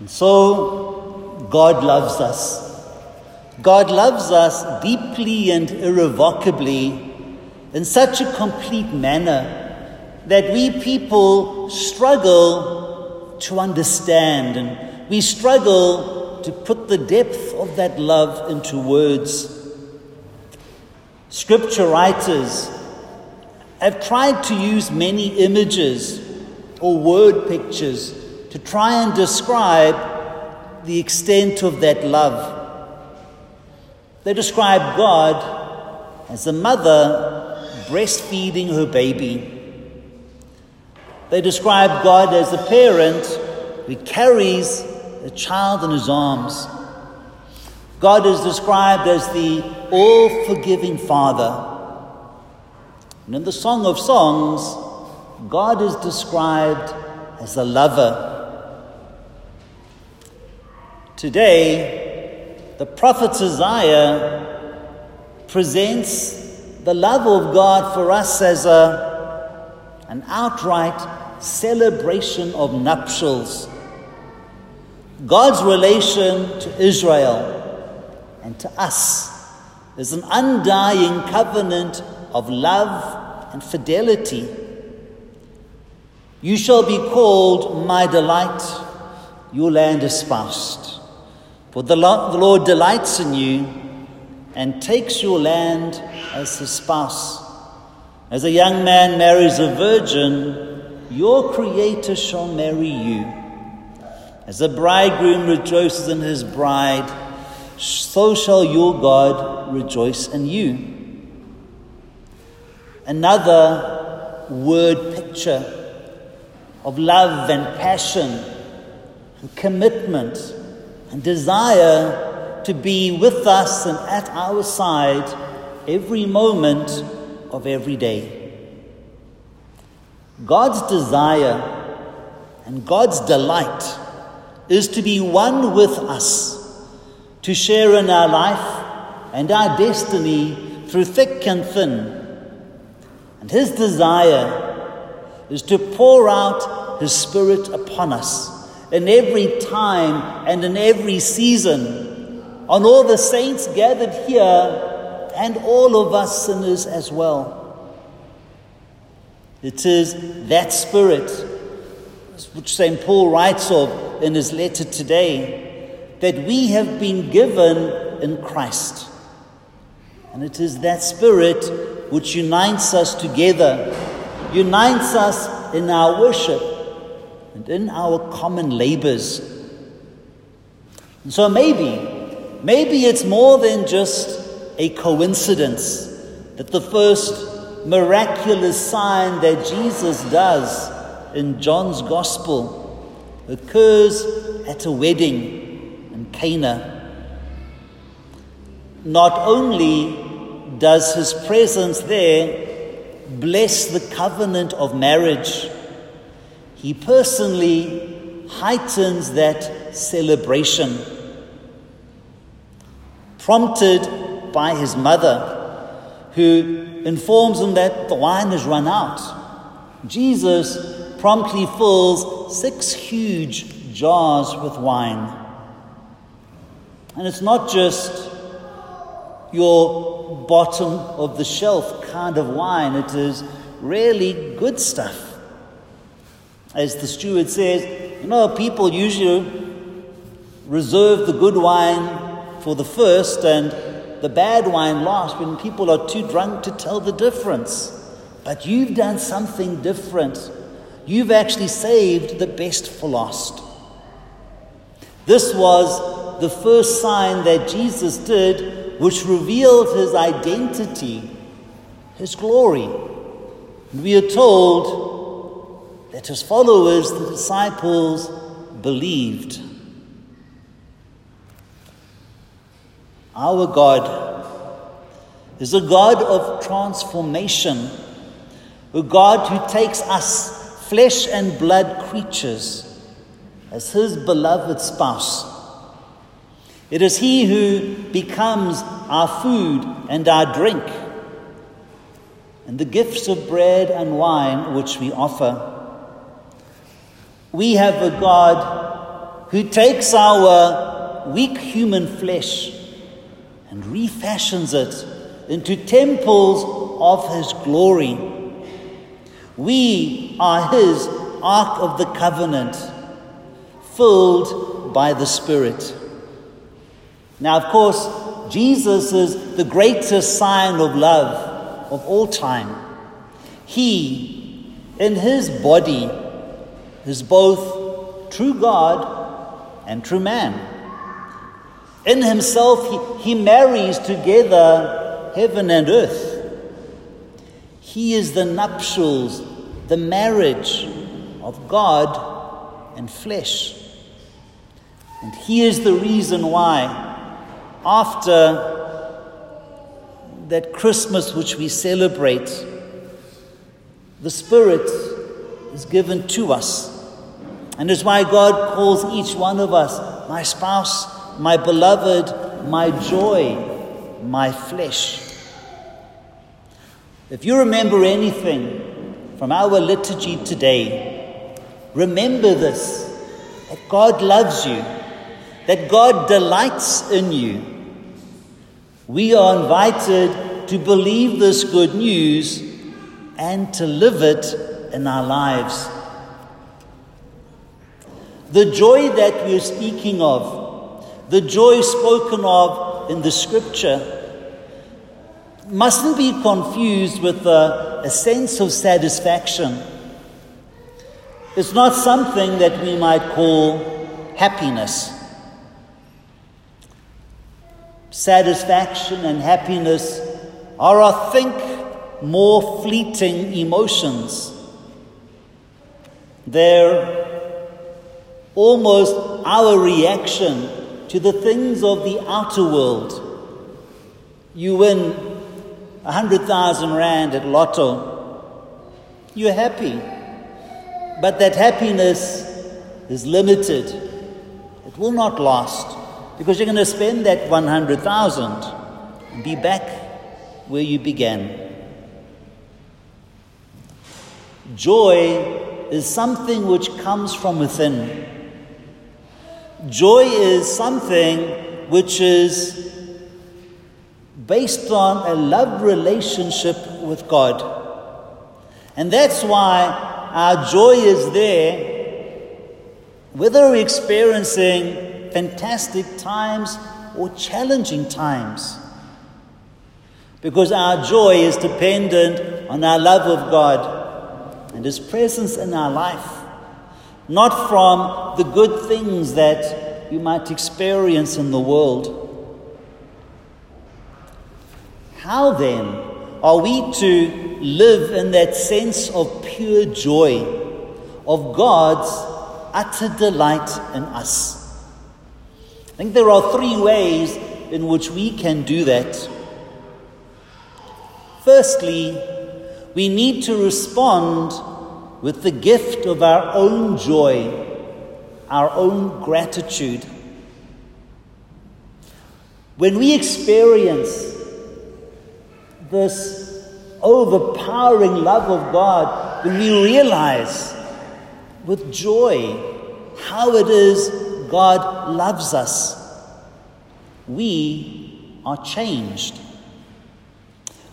And so, God loves us. God loves us deeply and irrevocably in such a complete manner that we people struggle to understand and we struggle to put the depth of that love into words. Scripture writers have tried to use many images or word pictures to try and describe the extent of that love. They describe God as a mother breastfeeding her baby. They describe God as a parent who carries a child in his arms. God is described as the all forgiving Father. And in the Song of Songs, God is described as a lover. Today, the prophet Isaiah presents the love of God for us as a, an outright celebration of nuptials. God's relation to Israel and to us is an undying covenant of love and fidelity. You shall be called my delight, your land espoused. For the Lord delights in you and takes your land as his spouse. As a young man marries a virgin, your Creator shall marry you. As a bridegroom rejoices in his bride, so shall your God rejoice in you. Another word picture of love and passion and commitment desire to be with us and at our side every moment of every day. God's desire and God's delight is to be one with us, to share in our life and our destiny through thick and thin. And His desire is to pour out His Spirit upon us in every time and in every season, on all the saints gathered here and all of us sinners as well. It is that Spirit, which St. Paul writes of in his letter today, that we have been given in Christ. And it is that Spirit which unites us together, unites us in our worship, and in our common labors. And so maybe, maybe it's more than just a coincidence that the first miraculous sign that Jesus does in John's Gospel occurs at a wedding in Cana. Not only does his presence there bless the covenant of marriage, he personally heightens that celebration. Prompted by his mother, who informs him that the wine has run out, Jesus promptly fills six huge jars with wine. And it's not just your bottom of the shelf kind of wine, it is really good stuff. As the steward says, you know, people usually reserve the good wine for the first and the bad wine last when people are too drunk to tell the difference. But you've done something different. You've actually saved the best for last. This was the first sign that Jesus did, which revealed his identity, his glory. We are told that his followers, the disciples, believed. Our God is a God of transformation, a God who takes us, flesh and blood creatures, as his beloved spouse. It is he who becomes our food and our drink, and the gifts of bread and wine which we offer. We have a God who takes our weak human flesh and refashions it into temples of his glory. We are his Ark of the Covenant, filled by the Spirit. Now, of course, Jesus is the greatest sign of love of all time. He, in his body, is both true God and true man. In himself, he, he marries together heaven and earth. He is the nuptials, the marriage of God and flesh. And he is the reason why, after that Christmas which we celebrate, the Spirit is given to us. And it's why God calls each one of us my spouse, my beloved, my joy, my flesh. If you remember anything from our liturgy today, remember this that God loves you, that God delights in you. We are invited to believe this good news and to live it in our lives. The joy that we are speaking of, the joy spoken of in the scripture, mustn't be confused with a, a sense of satisfaction. It's not something that we might call happiness. Satisfaction and happiness are, I think, more fleeting emotions. They're almost our reaction to the things of the outer world. You win a hundred thousand rand at lotto, you're happy. But that happiness is limited. It will not last because you're going to spend that 100,000 and be back where you began. Joy is something which comes from within. Joy is something which is based on a love relationship with God. And that's why our joy is there, whether we're experiencing fantastic times or challenging times. Because our joy is dependent on our love of God and His presence in our life, not from the good things that you might experience in the world. How then are we to live in that sense of pure joy, of God's utter delight in us? I think there are three ways in which we can do that. Firstly, we need to respond with the gift of our own joy, our own gratitude. When we experience this overpowering love of God when we realize with joy how it is God loves us, we are changed.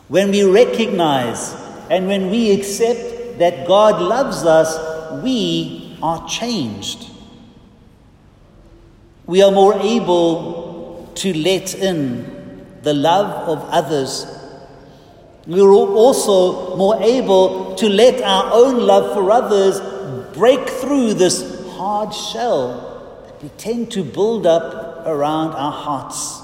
When we recognize and when we accept that God loves us, we are changed. We are more able to let in the love of others we're also more able to let our own love for others break through this hard shell that we tend to build up around our hearts.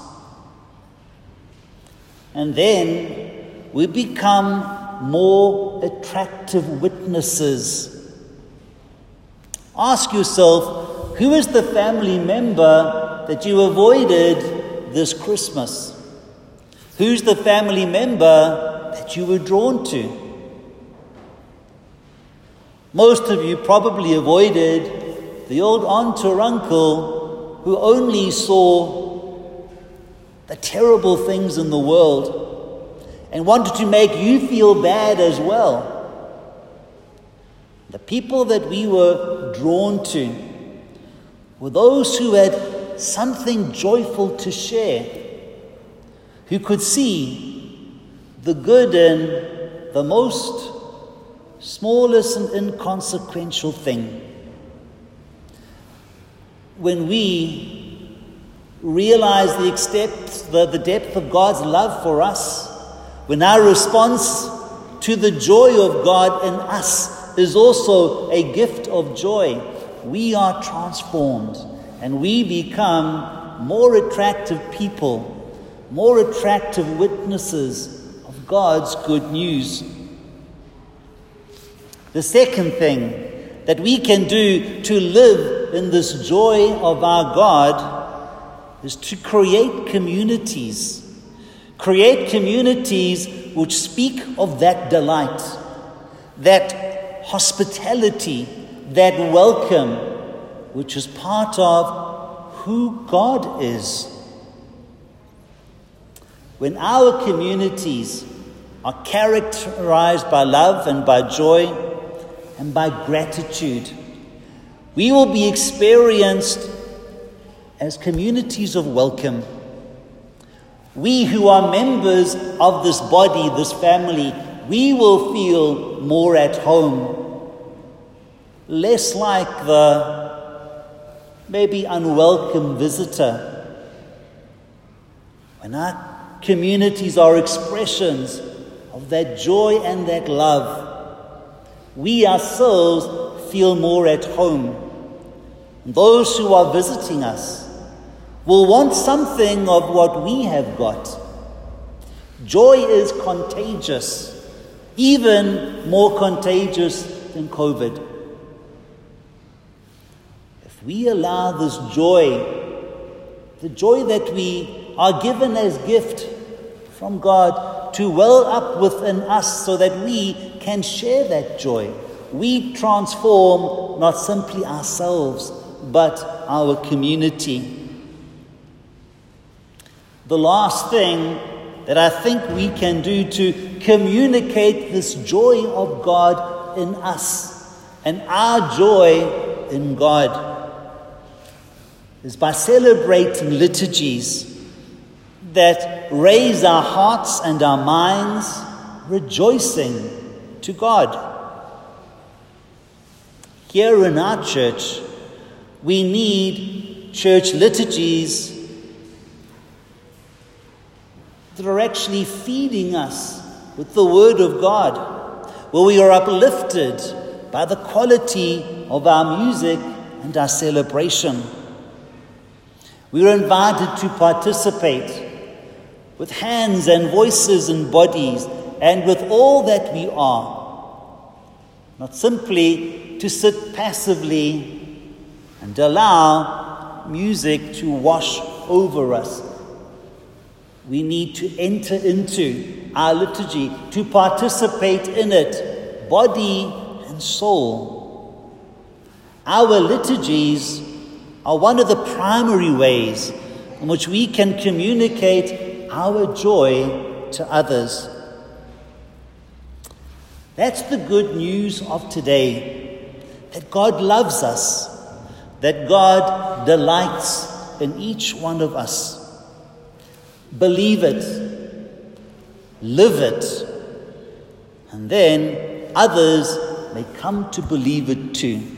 And then we become more attractive witnesses. Ask yourself who is the family member that you avoided this Christmas? Who's the family member that you were drawn to. Most of you probably avoided the old aunt or uncle who only saw the terrible things in the world and wanted to make you feel bad as well. The people that we were drawn to were those who had something joyful to share, who could see the good in the most smallest and inconsequential thing. When we realize the, extent, the, the depth of God's love for us, when our response to the joy of God in us is also a gift of joy, we are transformed and we become more attractive people, more attractive witnesses of God's good news. The second thing that we can do to live in this joy of our God is to create communities. Create communities which speak of that delight, that hospitality, that welcome, which is part of who God is. When our communities are characterized by love and by joy and by gratitude, we will be experienced as communities of welcome. We who are members of this body, this family, we will feel more at home less like the maybe unwelcome visitor. When our communities are expressions of that joy and that love, we ourselves feel more at home. And those who are visiting us will want something of what we have got. Joy is contagious, even more contagious than COVID If we allow this joy, the joy that we are given as gift from God, to well up within us so that we can share that joy. We transform not simply ourselves, but our community. The last thing that I think we can do to communicate this joy of God in us and our joy in God is by celebrating liturgies that raise our hearts and our minds rejoicing to God. Here in our church, we need church liturgies that are actually feeding us with the Word of God, where we are uplifted by the quality of our music and our celebration. We are invited to participate with hands and voices and bodies and with all that we are, not simply to sit passively and allow music to wash over us. We need to enter into our liturgy, to participate in it, body and soul. Our liturgies are one of the primary ways in which we can communicate our joy to others. That's the good news of today that God loves us, that God delights in each one of us. Believe it, live it, and then others may come to believe it too.